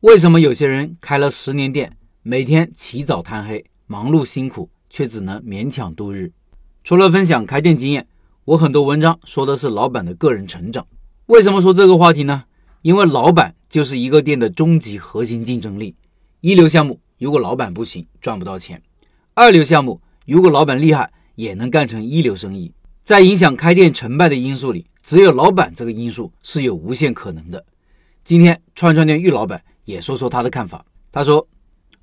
为什么有些人开了十年店，每天起早贪黑，忙碌辛苦，却只能勉强度日？除了分享开店经验，我很多文章说的是老板的个人成长。为什么说这个话题呢？因为老板就是一个店的终极核心竞争力。一流项目如果老板不行，赚不到钱；二流项目如果老板厉害，也能干成一流生意。在影响开店成败的因素里，只有老板这个因素是有无限可能的。今天串串店玉老板。也说说他的看法。他说：“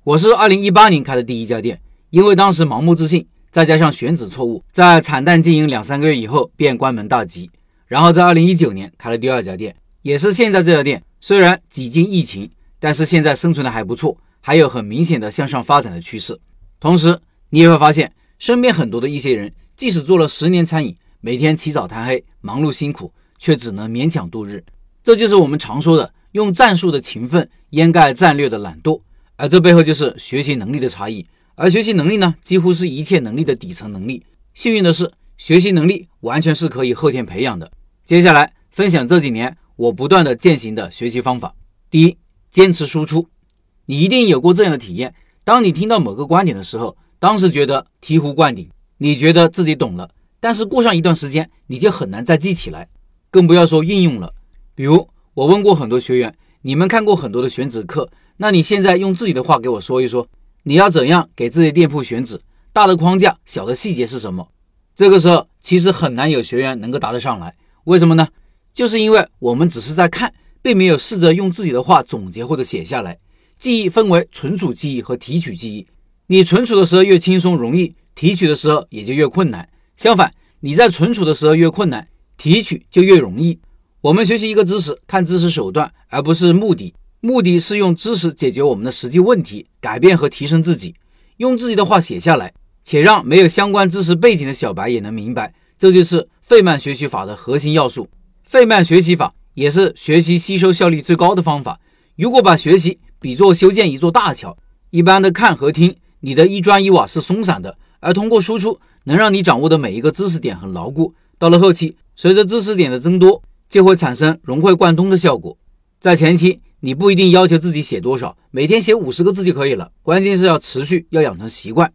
我是二零一八年开的第一家店，因为当时盲目自信，再加上选址错误，在惨淡经营两三个月以后便关门大吉。然后在二零一九年开了第二家店，也是现在这家店。虽然几经疫情，但是现在生存的还不错，还有很明显的向上发展的趋势。同时，你也会发现身边很多的一些人，即使做了十年餐饮，每天起早贪黑，忙碌辛苦，却只能勉强度日。这就是我们常说的。”用战术的勤奋掩盖战略的懒惰，而这背后就是学习能力的差异。而学习能力呢，几乎是一切能力的底层能力。幸运的是，学习能力完全是可以后天培养的。接下来分享这几年我不断的践行的学习方法。第一，坚持输出。你一定有过这样的体验：当你听到某个观点的时候，当时觉得醍醐灌顶，你觉得自己懂了，但是过上一段时间，你就很难再记起来，更不要说运用了。比如。我问过很多学员，你们看过很多的选址课，那你现在用自己的话给我说一说，你要怎样给自己店铺选址？大的框架，小的细节是什么？这个时候其实很难有学员能够答得上来，为什么呢？就是因为我们只是在看，并没有试着用自己的话总结或者写下来。记忆分为存储记忆和提取记忆，你存储的时候越轻松容易，提取的时候也就越困难。相反，你在存储的时候越困难，提取就越容易。我们学习一个知识，看知识手段，而不是目的。目的是用知识解决我们的实际问题，改变和提升自己。用自己的话写下来，且让没有相关知识背景的小白也能明白，这就是费曼学习法的核心要素。费曼学习法也是学习吸收效率最高的方法。如果把学习比作修建一座大桥，一般的看和听，你的一砖一瓦是松散的，而通过输出，能让你掌握的每一个知识点很牢固。到了后期，随着知识点的增多，就会产生融会贯通的效果。在前期，你不一定要求自己写多少，每天写五十个字就可以了。关键是要持续，要养成习惯。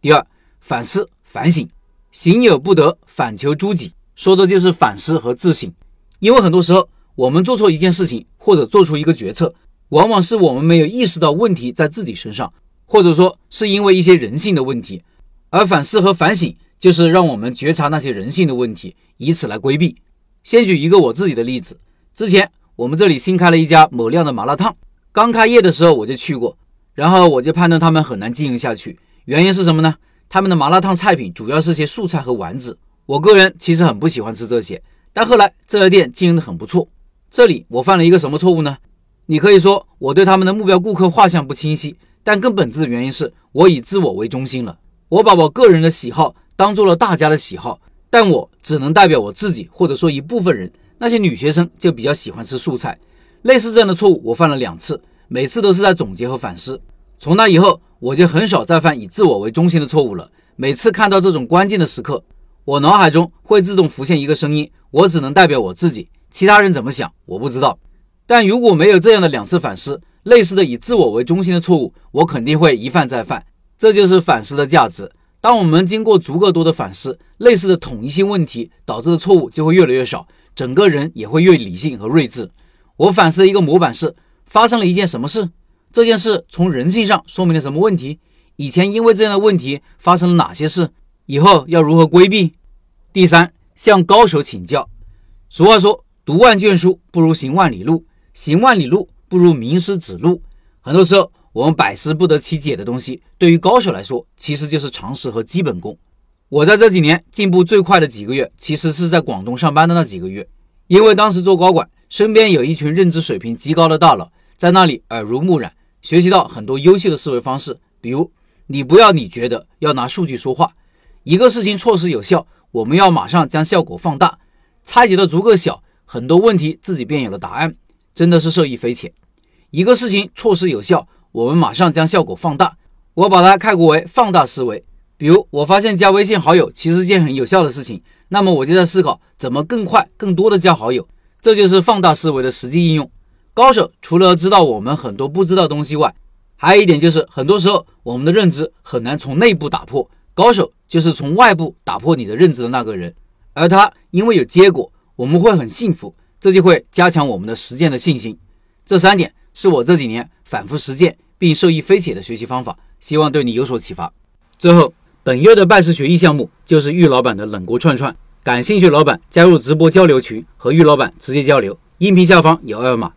第二，反思反省，行有不得，反求诸己，说的就是反思和自省。因为很多时候，我们做错一件事情，或者做出一个决策，往往是我们没有意识到问题在自己身上，或者说是因为一些人性的问题。而反思和反省，就是让我们觉察那些人性的问题，以此来规避。先举一个我自己的例子，之前我们这里新开了一家某量的麻辣烫，刚开业的时候我就去过，然后我就判断他们很难经营下去，原因是什么呢？他们的麻辣烫菜品主要是些素菜和丸子，我个人其实很不喜欢吃这些，但后来这家店经营的很不错。这里我犯了一个什么错误呢？你可以说我对他们的目标顾客画像不清晰，但更本质的原因是我以自我为中心了，我把我个人的喜好当做了大家的喜好。但我只能代表我自己，或者说一部分人。那些女学生就比较喜欢吃素菜，类似这样的错误我犯了两次，每次都是在总结和反思。从那以后，我就很少再犯以自我为中心的错误了。每次看到这种关键的时刻，我脑海中会自动浮现一个声音：我只能代表我自己，其他人怎么想我不知道。但如果没有这样的两次反思，类似的以自我为中心的错误，我肯定会一犯再犯。这就是反思的价值。当我们经过足够多的反思，类似的统一性问题导致的错误就会越来越少，整个人也会越理性和睿智。我反思的一个模板是：发生了一件什么事？这件事从人性上说明了什么问题？以前因为这样的问题发生了哪些事？以后要如何规避？第三，向高手请教。俗话说：“读万卷书不如行万里路，行万里路不如名师指路。”很多时候。我们百思不得其解的东西，对于高手来说，其实就是常识和基本功。我在这几年进步最快的几个月，其实是在广东上班的那几个月，因为当时做高管，身边有一群认知水平极高的大佬，在那里耳濡目染，学习到很多优秀的思维方式。比如，你不要你觉得，要拿数据说话。一个事情措施有效，我们要马上将效果放大，拆解的足够小，很多问题自己便有了答案，真的是受益匪浅。一个事情措施有效。我们马上将效果放大，我把它概括为放大思维。比如，我发现加微信好友其实是件很有效的事情，那么我就在思考怎么更快、更多的加好友，这就是放大思维的实际应用。高手除了知道我们很多不知道东西外，还有一点就是，很多时候我们的认知很难从内部打破，高手就是从外部打破你的认知的那个人，而他因为有结果，我们会很幸福，这就会加强我们的实践的信心。这三点是我这几年反复实践并受益匪浅的学习方法，希望对你有所启发。最后，本月的拜师学艺项目就是玉老板的冷锅串串，感兴趣老板加入直播交流群和玉老板直接交流，音频下方有二维码。